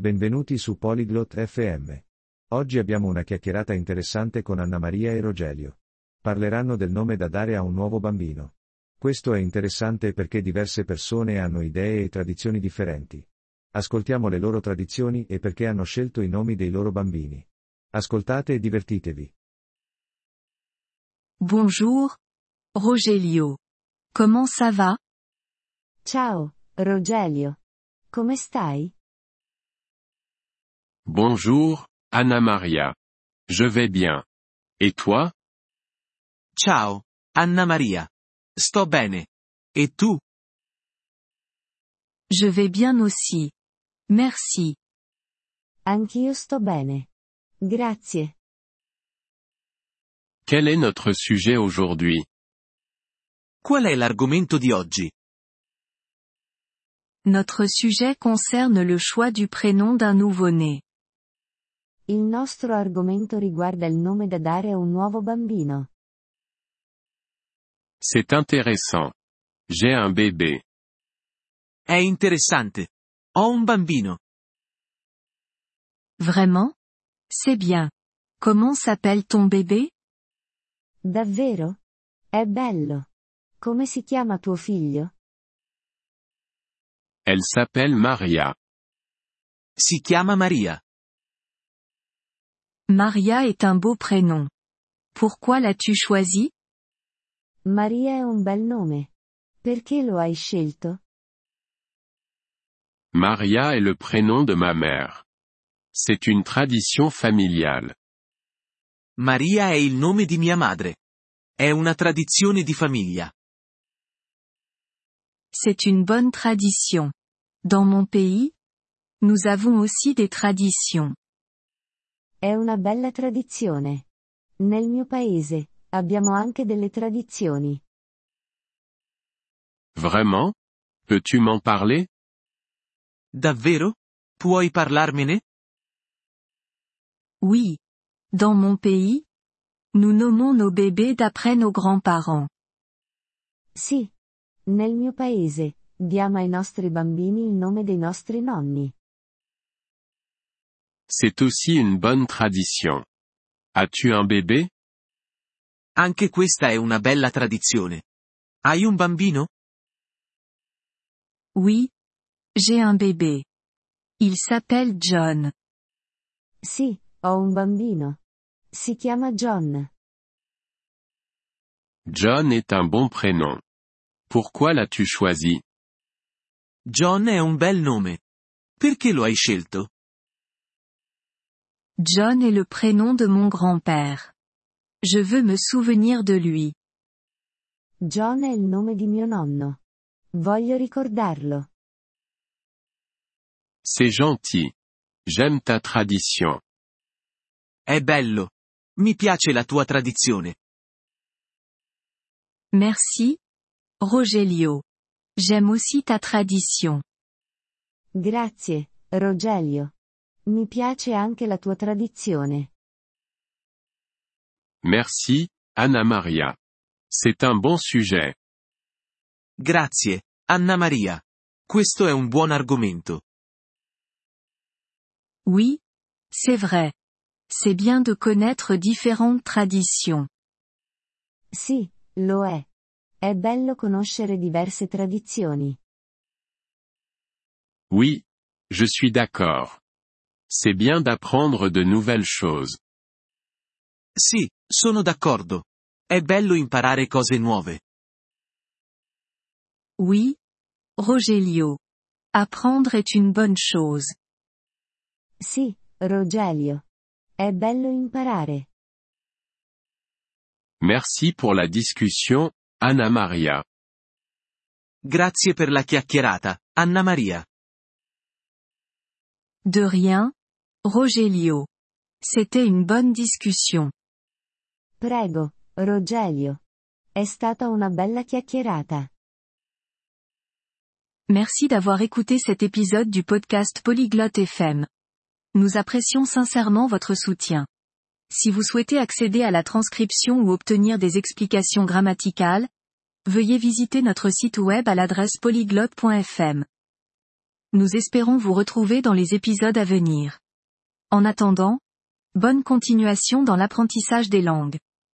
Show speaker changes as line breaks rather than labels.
Benvenuti su Polyglot FM. Oggi abbiamo una chiacchierata interessante con Anna Maria e Rogelio. Parleranno del nome da dare a un nuovo bambino. Questo è interessante perché diverse persone hanno idee e tradizioni differenti. Ascoltiamo le loro tradizioni e perché hanno scelto i nomi dei loro bambini. Ascoltate e divertitevi.
Bonjour, Rogelio. Comment ça va
Ciao, Rogelio. Come stai?
Bonjour, Anna Maria. Je vais bien. Et toi?
Ciao, Anna Maria. Sto bene. E tu?
Je vais bien aussi. Merci.
Anch'io sto bene. Grazie.
Quel est notre sujet aujourd'hui?
Qual è l'argomento di oggi?
Notre sujet concerne le choix du prénom d'un nouveau-né.
Il nostro argomento riguarda il nome da dare a un nuovo bambino.
C'est intéressant. J'ai un bébé.
È interessante. Ho un bambino.
Vraiment C'est bien. Comment s'appelle ton bébé
Davvero? È bello. Come si chiama tuo figlio?
Elle s'appelle Maria.
Si chiama Maria.
Maria est un beau prénom. Pourquoi l'as-tu choisi?
Maria è un bel nome. Perché lo hai scelto?
Maria est le prénom de ma mère. C'est une tradition familiale.
Maria è il nome di mia madre. È una tradizione di famiglia.
C'est une bonne tradition. Dans mon pays, nous avons aussi des traditions.
È una bella tradizione. Nel mio paese, abbiamo anche delle tradizioni.
Vraiment Peux-tu m'en parler
Davvero? Puoi parlarmene?
Oui. Dans mon pays, nous nommons nos bébés d'après nos grands-parents.
Sì. Nel mio paese, diamo ai nostri bambini il nome dei nostri nonni.
C'est aussi une bonne tradition. As-tu un bébé?
Anche questa è una bella tradizione. Hai un bambino?
Oui. J'ai un bébé. Il s'appelle John.
Sì, ho un bambino. Si chiama John.
John est un bon prénom. Pourquoi l'as-tu choisi?
John è un bel nome. Perché lo hai scelto?
John est le prénom de mon grand-père. Je veux me souvenir de lui.
John è il nome di mio nonno. Voglio ricordarlo.
C'est gentil. J'aime ta tradition.
È bello. Mi piace la tua tradizione.
Merci. Rogelio. J'aime aussi ta tradition.
Grazie, Rogelio. Mi piace anche la tua tradizione.
Merci, Anna Maria. C'est un bon sujet.
Grazie, Anna Maria. Questo è un buon argomento.
Oui. C'est vrai. C'est bien de connaître différentes traditions.
Sì, lo è. È bello conoscere diverse tradizioni.
Oui. Je suis d'accord. C'est bien d'apprendre de nouvelles choses.
Sì, sono d'accordo. È bello imparare cose nuove.
Oui. Rogelio. Apprendre est une bonne chose.
Sì, Rogelio. È bello imparare.
Merci pour la discussion, Anna Maria.
Grazie per la chiacchierata, Anna Maria.
De rien. Rogelio. C'était une bonne discussion.
Prego, Rogelio. È stata una bella chiacchierata.
Merci d'avoir écouté cet épisode du podcast Polyglotte FM. Nous apprécions sincèrement votre soutien. Si vous souhaitez accéder à la transcription ou obtenir des explications grammaticales, veuillez visiter notre site web à l'adresse polyglotte.fm. Nous espérons vous retrouver dans les épisodes à venir. En attendant, bonne continuation dans l'apprentissage des langues.